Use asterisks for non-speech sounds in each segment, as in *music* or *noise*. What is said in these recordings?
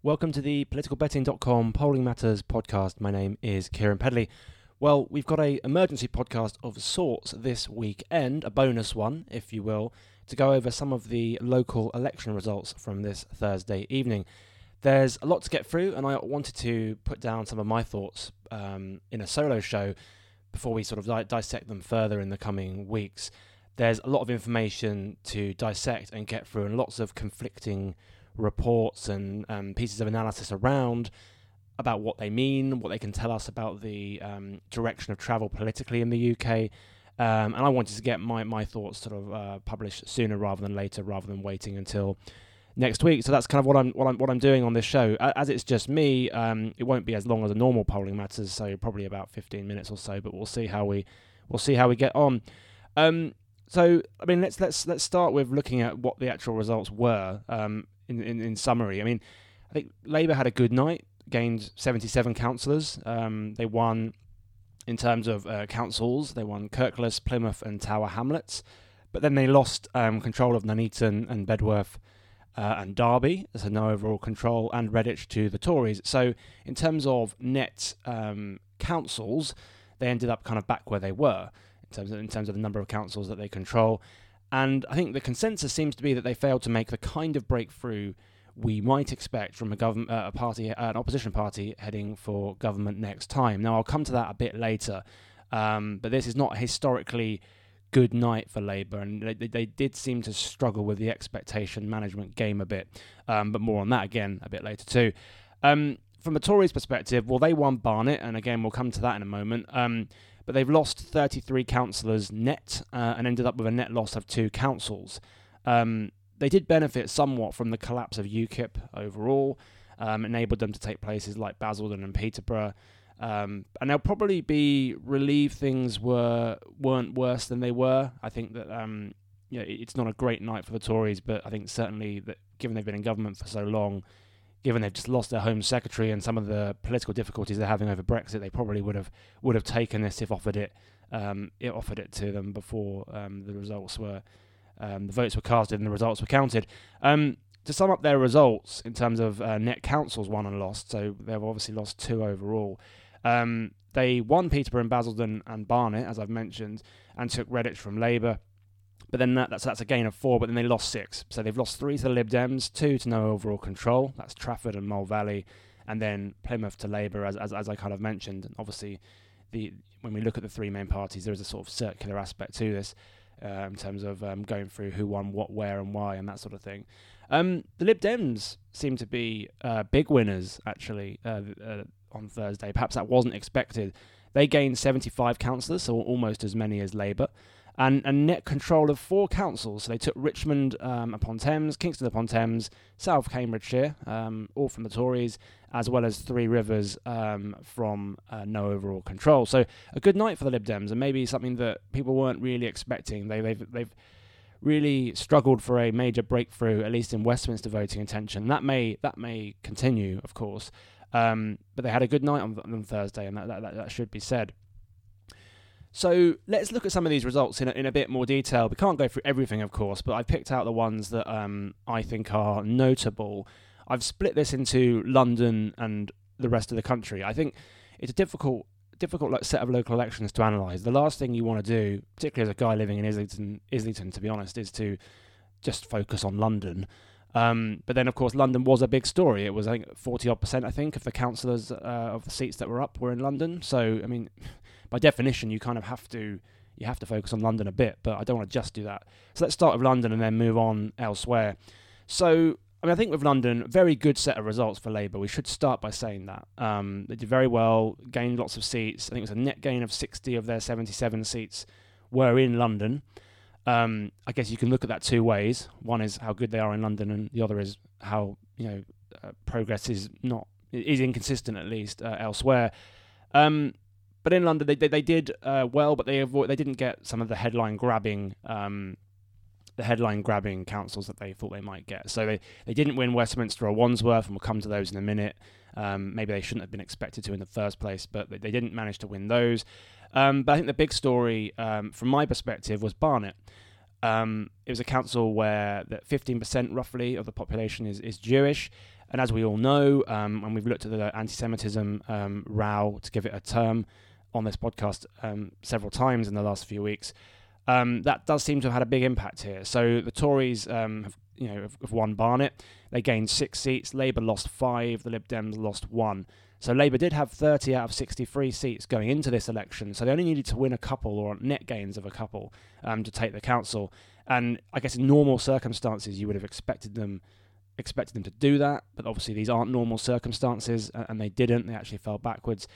Welcome to the politicalbetting.com polling matters podcast. My name is Keiran Pedley. Well, we've got a emergency podcast of sorts this weekend, a bonus one, if you will, to go over some of the local election results from this Thursday evening. There's a lot to get through, and I wanted to put down some of my thoughts um, in a solo show before we sort of di- dissect them further in the coming weeks. There's a lot of information to dissect and get through, and lots of conflicting reports and um, pieces of analysis around about what they mean, what they can tell us about the um, direction of travel politically in the UK. Um, and I wanted to get my, my thoughts sort of uh, published sooner rather than later, rather than waiting until next week. So that's kind of what I'm what I'm what I'm doing on this show. As it's just me, um, it won't be as long as a normal polling matters, so probably about 15 minutes or so. But we'll see how we we'll see how we get on. Um, so I mean, let's let's let's start with looking at what the actual results were. Um, in, in, in summary. I mean, I think Labour had a good night, gained 77 councillors. Um, they won in terms of uh, councils, they won Kirklees, Plymouth, and Tower Hamlets. But then they lost um, control of Nuneaton and Bedworth uh, and Derby, so no overall control, and Redditch to the Tories. So, in terms of net um, councils, they ended up kind of back where they were in terms of, in terms of the number of councils that they control. And I think the consensus seems to be that they failed to make the kind of breakthrough we might expect from a government, uh, a party, uh, an opposition party heading for government next time. Now, I'll come to that a bit later, um, but this is not a historically good night for Labour, and they, they, did seem to struggle with the expectation management game a bit. Um, but more on that again a bit later too. Um, from a Tories perspective, well, they won Barnet, and again we'll come to that in a moment. But they've lost 33 councillors net uh, and ended up with a net loss of two councils. Um, they did benefit somewhat from the collapse of UKIP overall, um, enabled them to take places like Basildon and Peterborough. Um, and they'll probably be relieved things were weren't worse than they were. I think that um, you know, it's not a great night for the Tories, but I think certainly that given they've been in government for so long, given they've just lost their Home Secretary and some of the political difficulties they're having over Brexit, they probably would have would have taken this if offered it. Um, it offered it to them before um, the results were um, the votes were casted and the results were counted. Um, to sum up their results in terms of uh, net councils won and lost, so they've obviously lost two overall. Um, they won Peterborough and Basildon and Barnet, as I've mentioned, and took Redditch from Labour. But then that, that's that's a gain of four. But then they lost six, so they've lost three to the Lib Dems, two to no overall control. That's Trafford and Mole Valley, and then Plymouth to Labour, as as, as I kind of mentioned. And obviously, the when we look at the three main parties, there is a sort of circular aspect to this. Uh, in terms of um, going through who won what, where, and why, and that sort of thing. Um, the Lib Dems seem to be uh, big winners, actually, uh, uh on Thursday. Perhaps that wasn't expected. They gained 75 councillors, so almost as many as Labour and, and net control of four councils. So they took Richmond um, upon Thames, Kingston upon Thames, South Cambridgeshire, um, all from the Tories, as well as Three Rivers um, from uh, no overall control. So a good night for the Lib Dems, and maybe something that people weren't really expecting. They, they've they've really struggled for a major breakthrough, at least in Westminster voting intention. That may that may continue, of course. Um, but they had a good night on, on Thursday, and that, that, that should be said. So let's look at some of these results in a, in a bit more detail. We can't go through everything, of course, but I've picked out the ones that um, I think are notable. I've split this into London and the rest of the country. I think it's a difficult difficult set of local elections to analyse. The last thing you want to do, particularly as a guy living in Islington, Islington, to be honest, is to just focus on London. Um, but then, of course, London was a big story. It was, I think, 40 odd percent, I think, of the councillors uh, of the seats that were up were in London. So, I mean, by definition, you kind of have to you have to focus on London a bit, but I don't want to just do that. So let's start with London and then move on elsewhere. So I mean, I think with London, very good set of results for Labour. We should start by saying that um, they did very well, gained lots of seats. I think it was a net gain of 60 of their 77 seats were in London. Um, I guess you can look at that two ways. One is how good they are in London, and the other is how you know uh, progress is not is inconsistent at least uh, elsewhere. Um, but in London, they they, they did uh, well, but they avoid, they didn't get some of the headline grabbing um, the headline grabbing councils that they thought they might get. So they, they didn't win Westminster or Wandsworth, and we'll come to those in a minute. Um, maybe they shouldn't have been expected to in the first place, but they, they didn't manage to win those. Um, but I think the big story um, from my perspective was Barnet. Um, it was a council where that 15% roughly of the population is, is Jewish. And as we all know, um, and we've looked at the anti Semitism um, row, to give it a term, on this podcast um, several times in the last few weeks, um, that does seem to have had a big impact here. So the Tories um, have, you know, have, won Barnet. They gained six seats. Labour lost five. The Lib Dems lost one. So Labour did have 30 out of 63 seats going into this election. So they only needed to win a couple or net gains of a couple um, to take the council. And I guess in normal circumstances, you would have expected them expected them to do that. But obviously, these aren't normal circumstances, and they didn't. They actually fell backwards.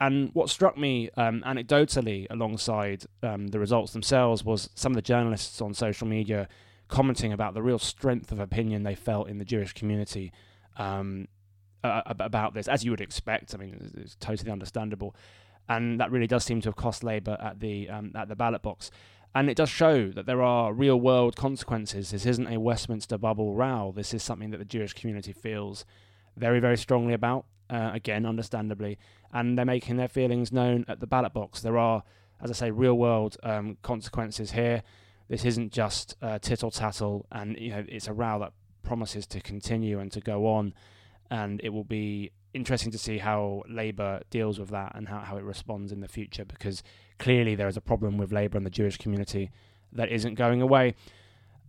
And what struck me um, anecdotally alongside um, the results themselves was some of the journalists on social media commenting about the real strength of opinion they felt in the Jewish community um, uh, about this, as you would expect. I mean, it's, totally understandable, and that really does seem to have cost Labour at the um, at the ballot box. And it does show that there are real world consequences. This isn't a Westminster bubble row. This is something that the Jewish community feels very, very strongly about. Uh, again, understandably, and they're making their feelings known at the ballot box. There are, as I say, real world um, consequences here. This isn't just uh, tittle tattle, and you know it's a row that promises to continue and to go on and it will be interesting to see how Labour deals with that and how, how it responds in the future because clearly there is a problem with Labour and the Jewish community that isn't going away.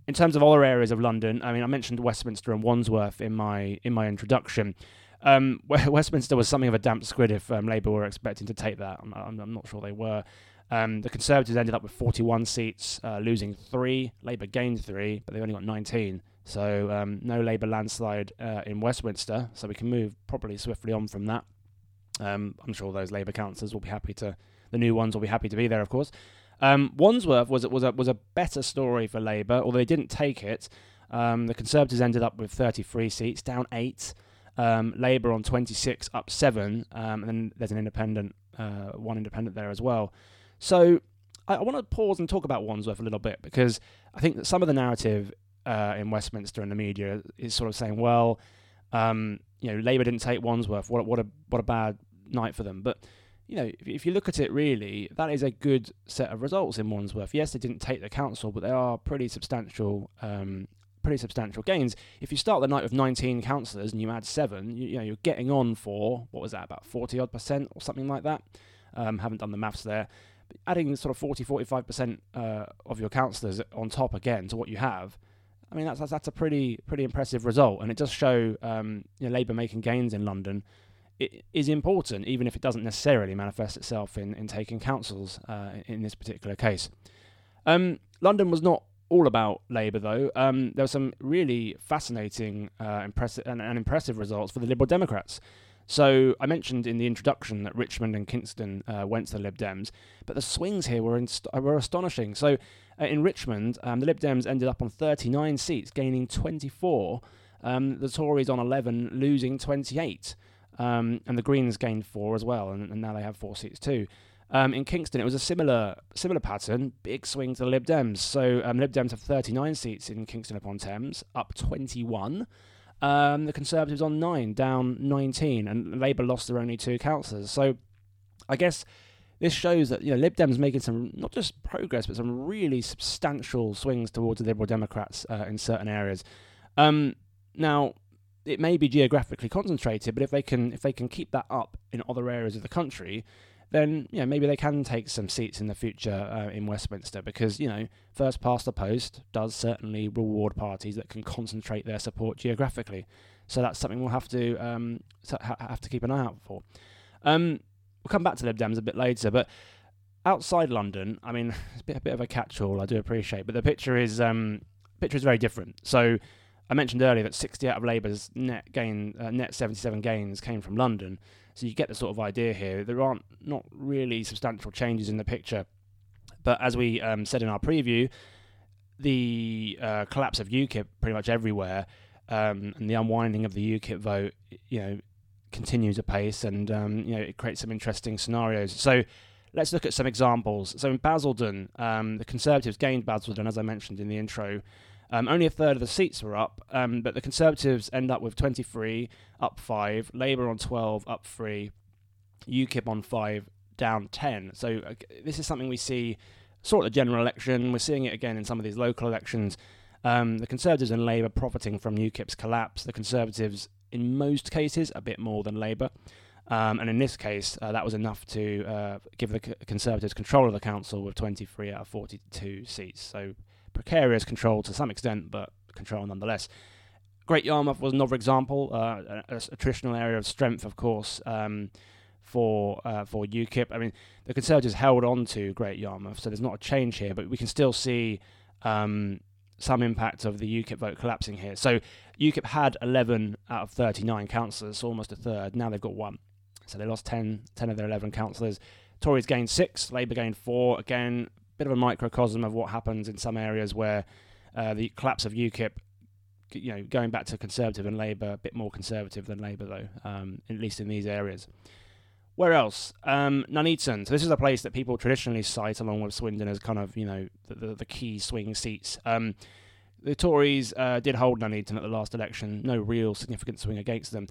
In terms of other areas of London, I mean, I mentioned Westminster and Wandsworth in my in my introduction. Um, *laughs* Westminster was something of a damp squid if um, Labour were expecting to take that. I'm, I'm, not sure they were. Um, the Conservatives ended up with 41 seats, uh, losing three. Labour gained three, but they only got 19. So um, no Labour landslide uh, in Westminster, so we can move probably swiftly on from that. Um, I'm sure those Labour councillors will be happy to, the new ones will be happy to be there, of course. Um, Wandsworth was was a was a better story for Labour, although they didn't take it. The Conservatives ended up with 33 seats, down eight. Um, Labour on 26, up seven, um, and then there's an independent, uh, one independent there as well. So I, I want to pause and talk about Wandsworth a little bit because I think that some of the narrative uh, in Westminster and the media is sort of saying, well, um, you know, Labour didn't take Wandsworth. What what a what a bad night for them. But you know, if, if you look at it really, that is a good set of results in Wandsworth. Yes, they didn't take the council, but they are pretty substantial. Um, pretty substantial gains. If you start the night with 19 councillors and you add seven, you, you, know you're getting on for what was that about 40 odd percent or something like that. Um, haven't done the maths there. But adding sort of 40 45 percent uh, of your councillors on top again to what you have I mean, that's, that's, that's a pretty pretty impressive result, and it does show um, you know, Labour making gains in London. It is important, even if it doesn't necessarily manifest itself in, in taking councils uh, in this particular case. Um, London was not all about Labour, though. Um, there were some really fascinating uh, impressive and, and, impressive results for the Liberal Democrats. So I mentioned in the introduction that Richmond and Kingston uh, went to the Lib Dems, but the swings here were inst- were astonishing. So uh, in Richmond, um, the Lib Dems ended up on 39 seats, gaining 24. Um, the Tories on 11, losing 28. Um, and the Greens gained four as well, and, and now they have four seats too. Um, in Kingston, it was a similar similar pattern, big swing to the Lib Dems. So um, Lib Dems have 39 seats in Kingston upon Thames, up 21. Um, the Conservatives on nine, down 19, and Labour lost their only two councillors. So I guess this shows that you know Lib Dems making some not just progress but some really substantial swings towards the Liberal Democrats uh, in certain areas. Um, now, it may be geographically concentrated, but if they can if they can keep that up in other areas of the country, then you know maybe they can take some seats in the future uh, in Westminster because you know first past the post does certainly reward parties that can concentrate their support geographically. So that's something we'll have to um, have to keep an eye out for. Um, we'll come back to Lib Dems a bit later, but outside London, I mean, *laughs* it's a bit, a bit of a catch-all. I do appreciate, but the picture is um, picture is very different. So I mentioned earlier that 60 out of Labour's net gain, uh, net 77 gains came from London. So you get the sort of idea here. There aren't not really substantial changes in the picture, but as we um, said in our preview, the uh, collapse of UKIP pretty much everywhere. Um, and the unwinding of the UKIP vote, you know, continues apace, and um, you know it creates some interesting scenarios. So let's look at some examples. So in Basildon, um, the Conservatives gained Basildon, as I mentioned in the intro. Um, only a third of the seats were up, um, but the Conservatives end up with 23, up 5, Labour on 12, up 3, UKIP on 5, down 10. So uh, this is something we see sort of the general election. We're seeing it again in some of these local elections. Um, the Conservatives and Labour profiting from UKIP's collapse. The Conservatives, in most cases, a bit more than Labour. Um, and in this case, uh, that was enough to uh, give the Conservatives control of the council with 23 out of 42 seats. So precarious control to some extent, but control nonetheless. Great Yarmouth was another example, uh, a, a, traditional area of strength, of course, um, for uh, for UKIP. I mean, the Conservatives held on to Great Yarmouth, so there's not a change here, but we can still see um, some impact of the UKIP vote collapsing here. So UKIP had 11 out of 39 councillors, almost a third. Now they've got one. So they lost 10, 10 of their 11 councillors. Tories gained six, Labour gained four. Again, bit of a microcosm of what happens in some areas where uh, the collapse of UKIP, you know, going back to Conservative and Labour, a bit more Conservative than Labour though, um, at least in these areas. Where else? Um, Nuneaton. So this is a place that people traditionally cite, along with Swindon, as kind of you know the, the, the key swing seats. Um, the Tories uh, did hold Nuneaton at the last election. No real significant swing against them.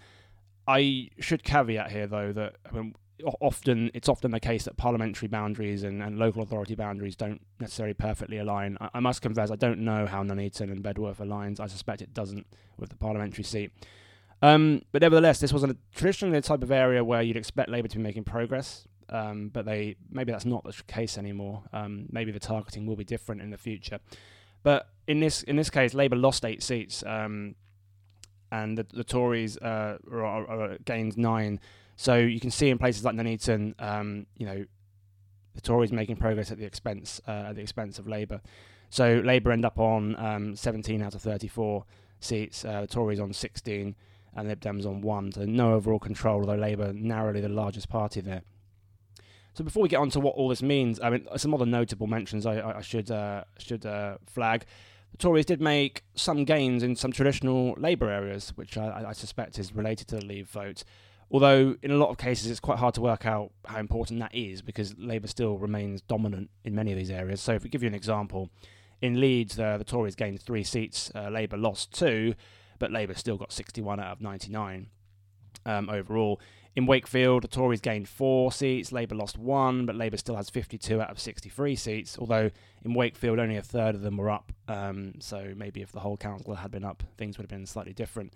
I should caveat here, though, that I mean, often it's often the case that parliamentary boundaries and, and local authority boundaries don't necessarily perfectly align. I, I, must confess, I don't know how Nuneaton and Bedworth aligns. I suspect it doesn't with the parliamentary seat. Um, but nevertheless, this was a, traditionally the type of area where you'd expect Labour to be making progress. Um, but they maybe that's not the case anymore. Um, maybe the targeting will be different in the future. But in this in this case, Labour lost eight seats, um, and the, the Tories uh, are, are, are gained nine. So you can see in places like Nuneaton, um, you know, the Tories making progress at the expense uh, at the expense of Labour. So Labour end up on um, 17 out of 34 seats. Uh, the Tories on 16, and Lib Dems on one. So no overall control, although Labour narrowly the largest party there. So before we get on to what all this means, I mean, some other notable mentions I, I should uh, should uh, flag. The Tories did make some gains in some traditional Labour areas, which I, I suspect is related to the Leave vote. Although in a lot of cases it's quite hard to work out how important that is because Labour still remains dominant in many of these areas. So if we give you an example, in Leeds uh, the Tories gained three seats, uh, Labour lost two, but Labour still got 61 out of 99 um, overall. In Wakefield, the Tories gained four seats, Labour lost one, but Labour still has 52 out of 63 seats, although in Wakefield only a third of them were up. Um, so maybe if the whole council had been up, things would have been slightly different.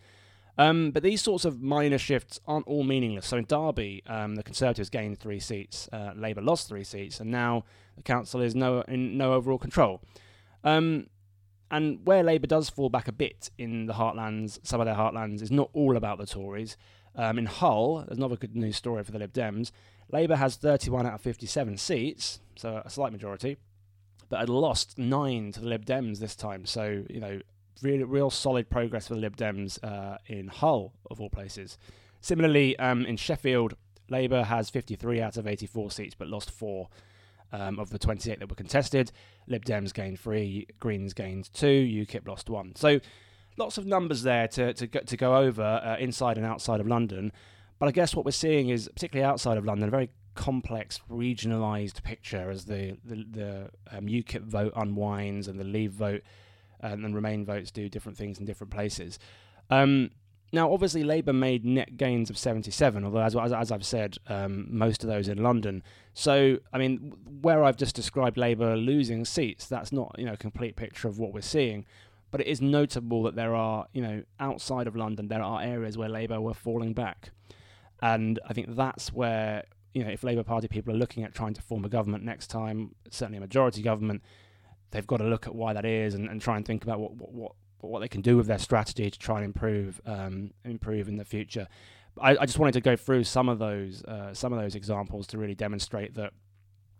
Um, but these sorts of minor shifts aren't all meaningless. So in Derby, um, the Conservatives gained three seats, uh, Labour lost three seats, and now the council is no in no overall control. Um, and where Labour does fall back a bit in the heartlands, some of their heartlands, is not all about the Tories. Um, in Hull, there's another good news story for the Lib Dems. Labour has 31 out of 57 seats, so a slight majority, but had lost nine to the Lib Dems this time. So you know really real solid progress for the Lib Dems uh, in Hull, of all places. Similarly, um, in Sheffield, Labour has 53 out of 84 seats, but lost four um, of the 28 that were contested. Lib Dems gained three, Greens gained two, UKIP lost one. So lots of numbers there to, to, go, to go over uh, inside and outside of London. But I guess what we're seeing is, particularly outside of London, a very complex, regionalised picture as the the, the um, UKIP vote unwinds and the Leave vote and then Remain votes do different things in different places. Um, now, obviously, Labour made net gains of 77, although, as, as, as I've said, um, most of those in London. So, I mean, where I've just described Labour losing seats, that's not you know a complete picture of what we're seeing. But it is notable that there are, you know, outside of London, there are areas where Labour were falling back. And I think that's where, you know, if Labour Party people are looking at trying to form a government next time, certainly a majority government, they've got to look at why that is and, and try and think about what, what, what what they can do with their strategy to try and improve um, improve in the future. I, I, just wanted to go through some of those uh, some of those examples to really demonstrate that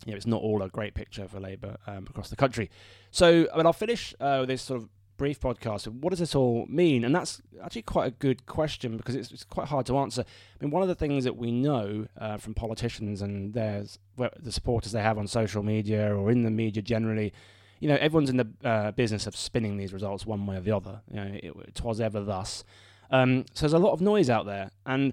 you know it's not all a great picture for Labour um, across the country. So I mean, I'll finish uh, this sort of brief podcast. What does this all mean? And that's actually quite a good question because it's, it's quite hard to answer. I mean, one of the things that we know uh, from politicians and their the supporters they have on social media or in the media generally you know, everyone's in the uh, business of spinning these results one way or the other. You know, it, it was ever thus. Um, so there's a lot of noise out there, and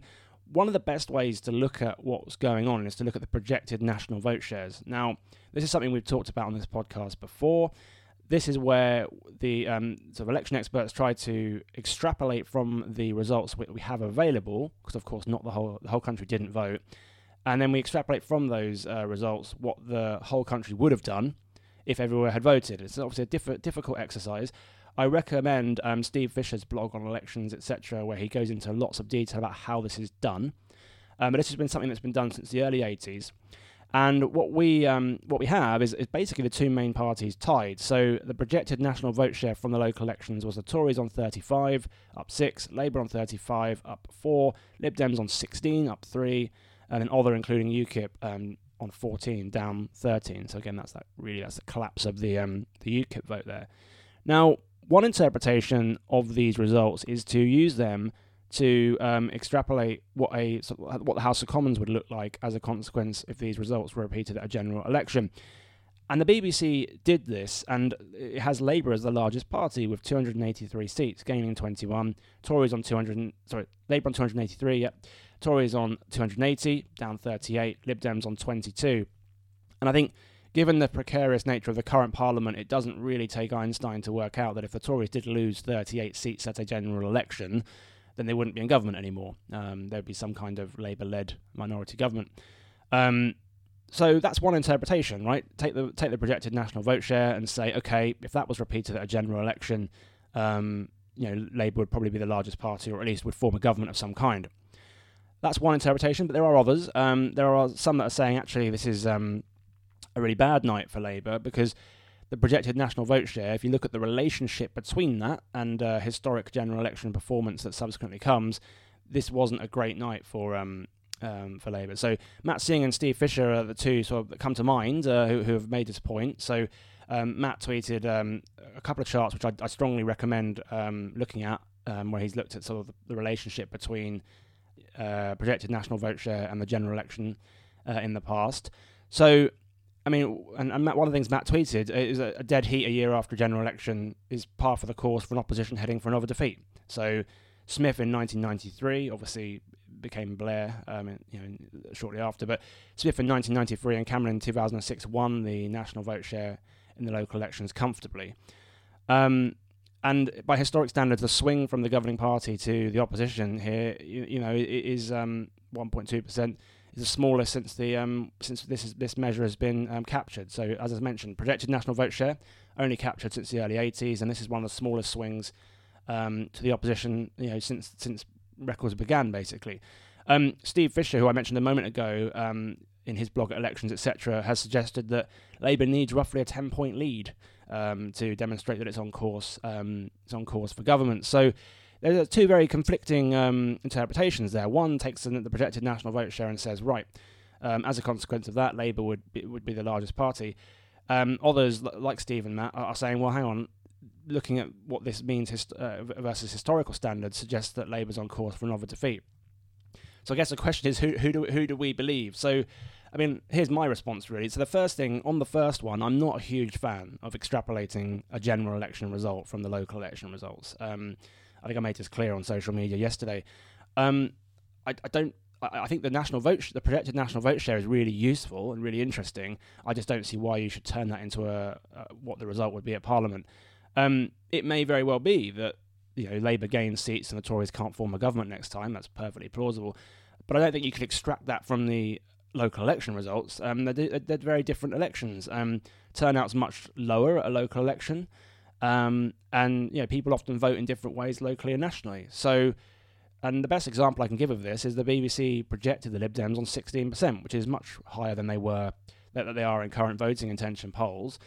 one of the best ways to look at what's going on is to look at the projected national vote shares. Now, this is something we've talked about on this podcast before. This is where the um, sort of election experts try to extrapolate from the results we have available, because of course not the whole the whole country didn't vote, and then we extrapolate from those uh, results what the whole country would have done if everywhere had voted. It's obviously a diff- difficult exercise. I recommend um, Steve Fisher's blog on elections, etc., where he goes into lots of detail about how this is done. Um, but this has been something that's been done since the early 80s. And what we um, what we have is, is basically the two main parties tied. So the projected national vote share from the local elections was the Tories on 35, up six, Labour on 35, up four, Lib Dems on 16, up three, and then other, including UKIP, um, on 14, down 13. So again, that's that really that's the collapse of the um, the UKIP vote there. Now, one interpretation of these results is to use them to um, extrapolate what a what the House of Commons would look like as a consequence if these results were repeated at a general election. And the BBC did this, and it has Labour as the largest party with 283 seats, gaining 21. Tories on 200, sorry, Labour on 283, yep. Tories on 280, down 38. Lib Dems on 22. And I think, given the precarious nature of the current parliament, it doesn't really take Einstein to work out that if the Tories did lose 38 seats at a general election, then they wouldn't be in government anymore. Um, there'd be some kind of Labour-led minority government. Um, so that's one interpretation, right? Take the take the projected national vote share and say, okay, if that was repeated at a general election, um, you know, Labour would probably be the largest party, or at least would form a government of some kind. That's one interpretation, but there are others. Um, there are some that are saying actually this is um, a really bad night for Labour because the projected national vote share, if you look at the relationship between that and uh, historic general election performance that subsequently comes, this wasn't a great night for um, um, for Labour. So Matt Singh and Steve Fisher are the two sort of that come to mind uh, who, who have made this point. So um, Matt tweeted um, a couple of charts which I, I strongly recommend um, looking at, um, where he's looked at sort of the, the relationship between uh, projected national vote share and the general election uh, in the past. So I mean, and, and Matt, one of the things Matt tweeted is a, a dead heat a year after a general election is par for the course for an opposition heading for another defeat. So Smith in 1993 obviously became Blair, um, you know, shortly after. But Smith in 1993 and Cameron in 2006 won the national vote share in the local elections comfortably. Um, and by historic standards, the swing from the governing party to the opposition here, you, you know, is um, 1.2 percent is the smallest since the um, since this is, this measure has been um, captured. So as I mentioned, projected national vote share only captured since the early 80s, and this is one of the smallest swings um, to the opposition, you know, since since records began, basically. Um, Steve Fisher, who I mentioned a moment ago, um, in his blog at Elections, etc., has suggested that Labour needs roughly a 10-point lead um, to demonstrate that it's on course. it's on course for government. So there's two very conflicting um, interpretations there. One takes the projected national vote share and says, right, um, as a consequence of that, Labour would be, would be the largest party. Um, others, like Steve and Matt, are saying, well, hang on, looking at what this means hist- uh, versus historical standards suggests that Labour's on course for another defeat. So I guess the question is, who, who, do, who do we believe? So, I mean, here's my response really. So the first thing, on the first one, I'm not a huge fan of extrapolating a general election result from the local election results. Um, I think I made this clear on social media yesterday. Um, I, I, don't. I, think the national vote, sh- the projected national vote share, is really useful and really interesting. I just don't see why you should turn that into a, what the result would be at Parliament. Um, it may very well be that you know Labour gains seats and the Tories can't form a government next time. That's perfectly plausible, but I don't think you can extract that from the local election results. Um, they're, they're, very different elections. Um, turnout's much lower at a local election. Um, and you know, people often vote in different ways locally and nationally. So, and the best example I can give of this is the BBC projected the Lib Dems on 16%, which is much higher than they were that they are in current voting intention polls.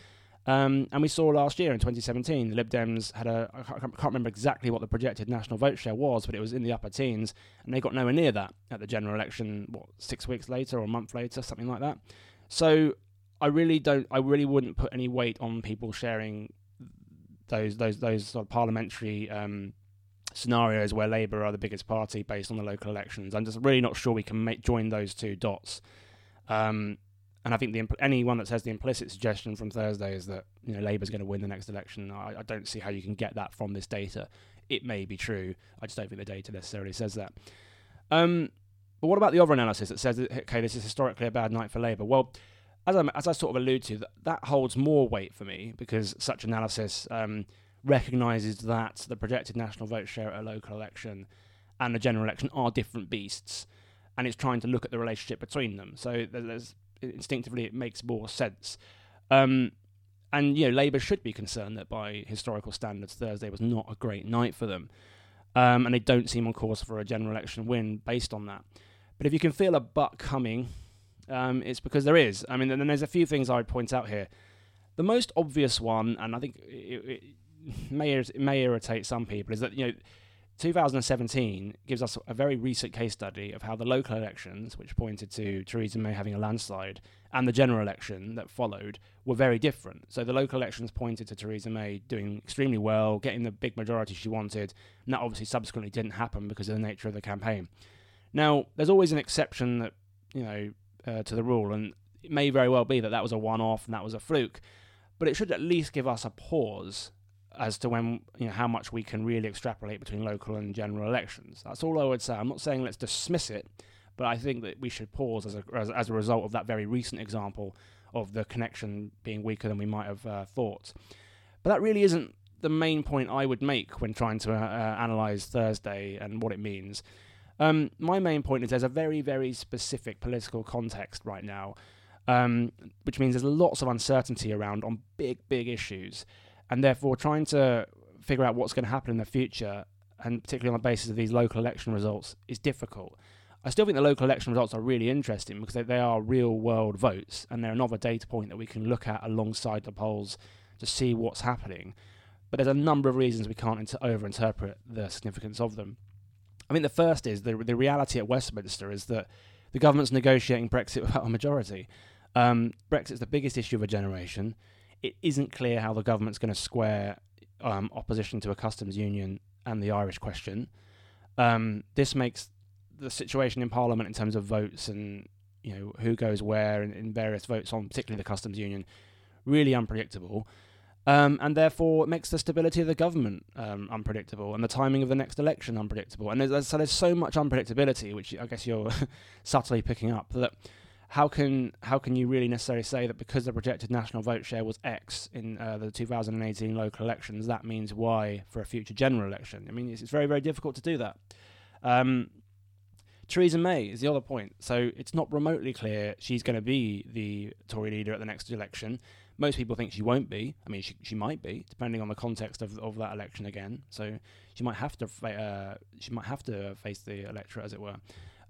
Um, and we saw last year in 2017, the Lib Dems had a, I can't, remember exactly what the projected national vote share was, but it was in the upper teens, and they got nowhere near that at the general election, what, six weeks later or a month later, something like that. So I really don't, I really wouldn't put any weight on people sharing those those those sort of parliamentary um, scenarios where Labour are the biggest party based on the local elections. I'm just really not sure we can make join those two dots. Um, and I think the anyone that says the implicit suggestion from Thursday is that you know Labour's going to win the next election, I, I, don't see how you can get that from this data. It may be true. I just don't think the data necessarily says that. Um, but what about the other analysis that says, okay, this is historically a bad night for Labour? Well, as I, as I sort of allude to, that, that holds more weight for me because such analysis um, recognises that the projected national vote share at a local election and a general election are different beasts, and it's trying to look at the relationship between them. So there's instinctively it makes more sense. Um, and you know, Labour should be concerned that by historical standards, Thursday was not a great night for them, um, and they don't seem on course for a general election win based on that. But if you can feel a butt coming, um, it's because there is. I mean, and there's a few things I would point out here. The most obvious one, and I think it, it may it may irritate some people, is that you know 2017 gives us a very recent case study of how the local elections, which pointed to Theresa May having a landslide, and the general election that followed were very different. So the local elections pointed to Theresa May doing extremely well, getting the big majority she wanted, and that obviously subsequently didn't happen because of the nature of the campaign. Now, there's always an exception that you know uh, to the rule, and it may very well be that that was a one-off and that was a fluke, but it should at least give us a pause as to when you know how much we can really extrapolate between local and general elections. That's all I would say. I'm not saying let's dismiss it, but I think that we should pause as a as, as a result of that very recent example of the connection being weaker than we might have uh, thought. But that really isn't the main point I would make when trying to uh, uh, analyze Thursday and what it means. Um, my main point is there's a very very specific political context right now. Um, which means there's lots of uncertainty around on big, big issues and therefore trying to figure out what's going to happen in the future, and particularly on the basis of these local election results, is difficult. I still think the local election results are really interesting because they, they are real world votes and they're another data point that we can look at alongside the polls to see what's happening. But there's a number of reasons we can't inter- overinterpret the significance of them. I mean, the first is the, the reality at Westminster is that the government's negotiating Brexit *laughs* without a majority. Um, Brexit's the biggest issue of a generation it isn't clear how the government's going to square um, opposition to a customs union and the Irish question. Um, this makes the situation in Parliament in terms of votes and you know who goes where in, in various votes on particularly the customs union really unpredictable. Um, and therefore it makes the stability of the government um, unpredictable and the timing of the next election unpredictable. And there's, so there's so much unpredictability, which I guess you're *laughs* subtly picking up, that how can how can you really necessarily say that because the projected national vote share was X in uh, the 2018 local elections, that means Y for a future general election? I mean, it's, it's very very difficult to do that. Um, Theresa May is the other point. So it's not remotely clear she's going to be the Tory leader at the next election. Most people think she won't be. I mean, she, she might be, depending on the context of, of that election again. So she might have to uh, she might have to face the electorate, as it were.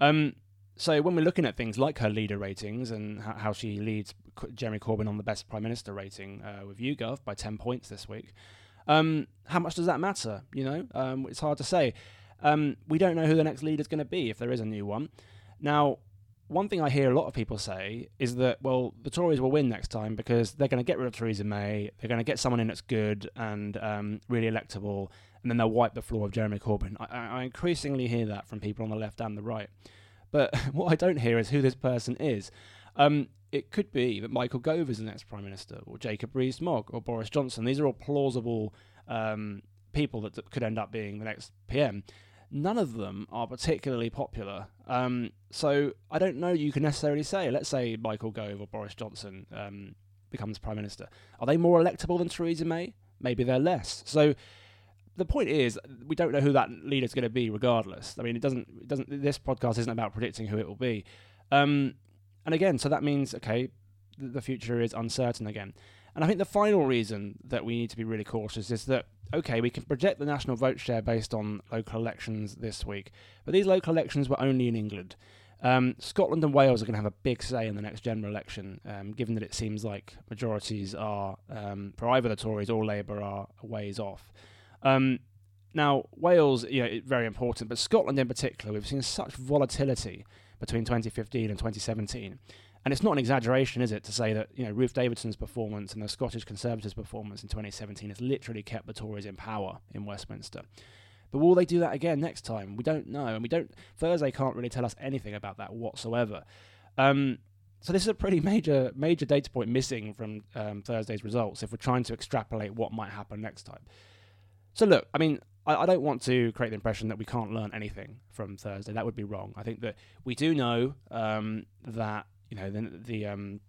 Um, so when we're looking at things like her leader ratings and how she leads Jeremy Corbyn on the best prime minister rating uh, with YouGov by 10 points this week, um, how much does that matter? You know, um, it's hard to say. Um, we don't know who the next leader is going to be if there is a new one. Now, one thing I hear a lot of people say is that, well, the Tories will win next time because they're going to get rid of Theresa May, they're going to get someone in that's good and um, really electable, and then they'll wipe the floor of Jeremy Corbyn. I, I increasingly hear that from people on the left and the right. But *laughs* what I don't hear is who this person is. Um, it could be that Michael Gove is the next Prime Minister, or Jacob Rees-Mogg, or Boris Johnson. These are all plausible um, people that, could end up being the next PM. None of them are particularly popular. Um, so I don't know you can necessarily say, let's say Michael Gove or Boris Johnson um, becomes Prime Minister. Are they more electable than Theresa May? Maybe they're less. So the point is, we don't know who that leader is going to be, regardless. I mean, it doesn't. It doesn't. This podcast isn't about predicting who it will be. Um, and again, so that means okay, the, future is uncertain again. And I think the final reason that we need to be really cautious is that okay, we can project the national vote share based on local elections this week, but these local elections were only in England. Um, Scotland and Wales are going to have a big say in the next general election, um, given that it seems like majorities are um, for either the Tories or Labour are ways off. Um, now, Wales, you know, very important, but Scotland in particular, we've seen such volatility between 2015 and 2017. And it's not an exaggeration, is it, to say that you know Ruth Davidson's performance and the Scottish Conservatives' performance in 2017 has literally kept the Tories in power in Westminster. But will they do that again next time? We don't know, and we don't. Thursday can't really tell us anything about that whatsoever. Um, so this is a pretty *laughs* major major data point missing from um, Thursday's results if we're trying to extrapolate what might happen next time. So look, I mean, I, I, don't want to create the impression that we can't learn anything from Thursday. That would be wrong. I think that we do know um, that you know the, the um,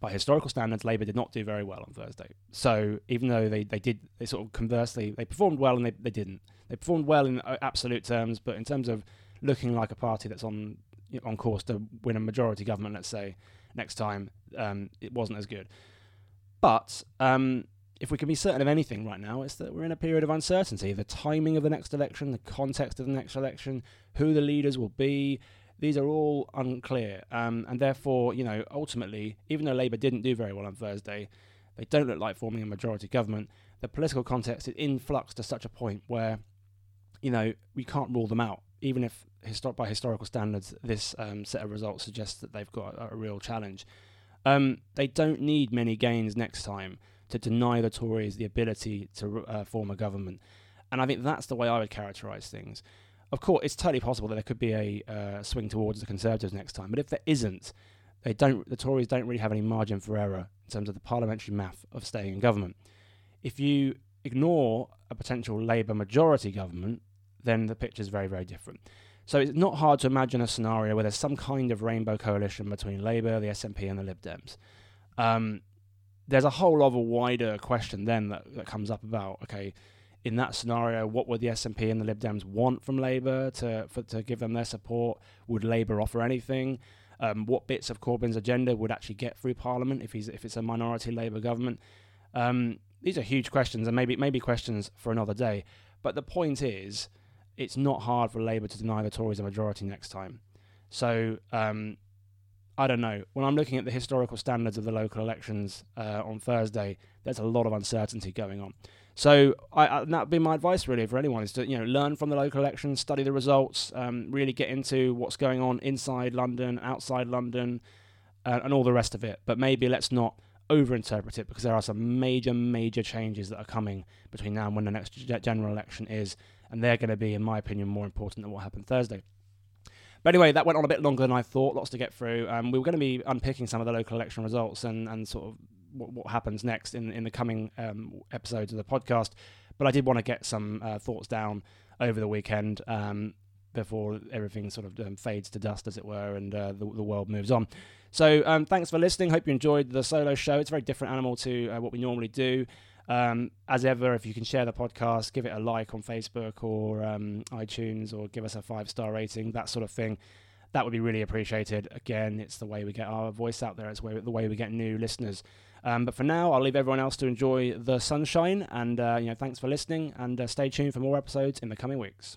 by historical standards, Labour did not do very well on Thursday. So even though they, they did, they sort of conversely, they performed well and they, they didn't. They performed well in uh, absolute terms, but in terms of looking like a party that's on you know, on course to win a majority government, let's say next time, um, it wasn't as good. But um, if we can be certain of anything right now, it's that we're in a period of uncertainty. The timing of the next election, the context of the next election, who the leaders will be, these are all unclear. Um, and therefore, you know, ultimately, even though Labour didn't do very well on Thursday, they don't look like forming a majority government. The political context is in flux to such a point where, you know, we can't rule them out. Even if, histor- by historical standards, this um, set of results suggests that they've got a, a real challenge. Um, they don't need many gains next time to deny the Tories the ability to uh, form a government. And I think that's the way I would characterise things. Of course, it's totally possible that there could be a uh, swing towards the Conservatives next time, but if there isn't, they don't. The Tories don't really have any margin for error in terms of the parliamentary math of staying in government. If you ignore a potential Labour majority government, then the picture is very, very different. So it's not hard to imagine a scenario where there's some kind of rainbow coalition between Labour, the SNP, and the Lib Dems. Um, there's a whole other wider question then that, that comes up about okay, in that scenario, what would the SNP and the Lib Dems want from Labour to for, to give them their support? Would Labour offer anything? Um, what bits of Corbyn's agenda would actually get through Parliament if he's if it's a minority Labour government? Um, these are huge questions, and maybe maybe questions for another day. But the point is, it's not hard for Labour to deny the Tories a majority next time. So um, I don't know. When I'm looking at the historical standards of the local elections uh, on Thursday, there's a lot of uncertainty going on. So I, I, that would be my advice really for anyone is to you know learn from the local elections, study the results, um, really get into what's going on inside London, outside London, uh, and all the rest of it. But maybe let's not overinterpret it because there are some major, major changes that are coming between now and when the next general election is, and they're going to be, in my opinion, more important than what happened Thursday. But anyway, that went on a bit longer than I thought. Lots to get through. Um, we were going to be unpicking some of the local election results and, and sort of what, what happens next in in the coming um, episodes of the podcast. But I did want to get some uh, thoughts down over the weekend um, before everything sort of um, fades to dust, as it were, and uh, the, the world moves on. So um, thanks for listening. Hope you enjoyed the solo show. It's a very different animal to uh, what we normally do. Um, as ever, if you can share the podcast, give it a like on Facebook or um, iTunes, or give us a five star rating, that sort of thing. That would be really appreciated. Again, it's the way we get our voice out there. It's the way we get new listeners. Um, but for now, I'll leave everyone else to enjoy the sunshine. And uh, you know, thanks for listening, and uh, stay tuned for more episodes in the coming weeks.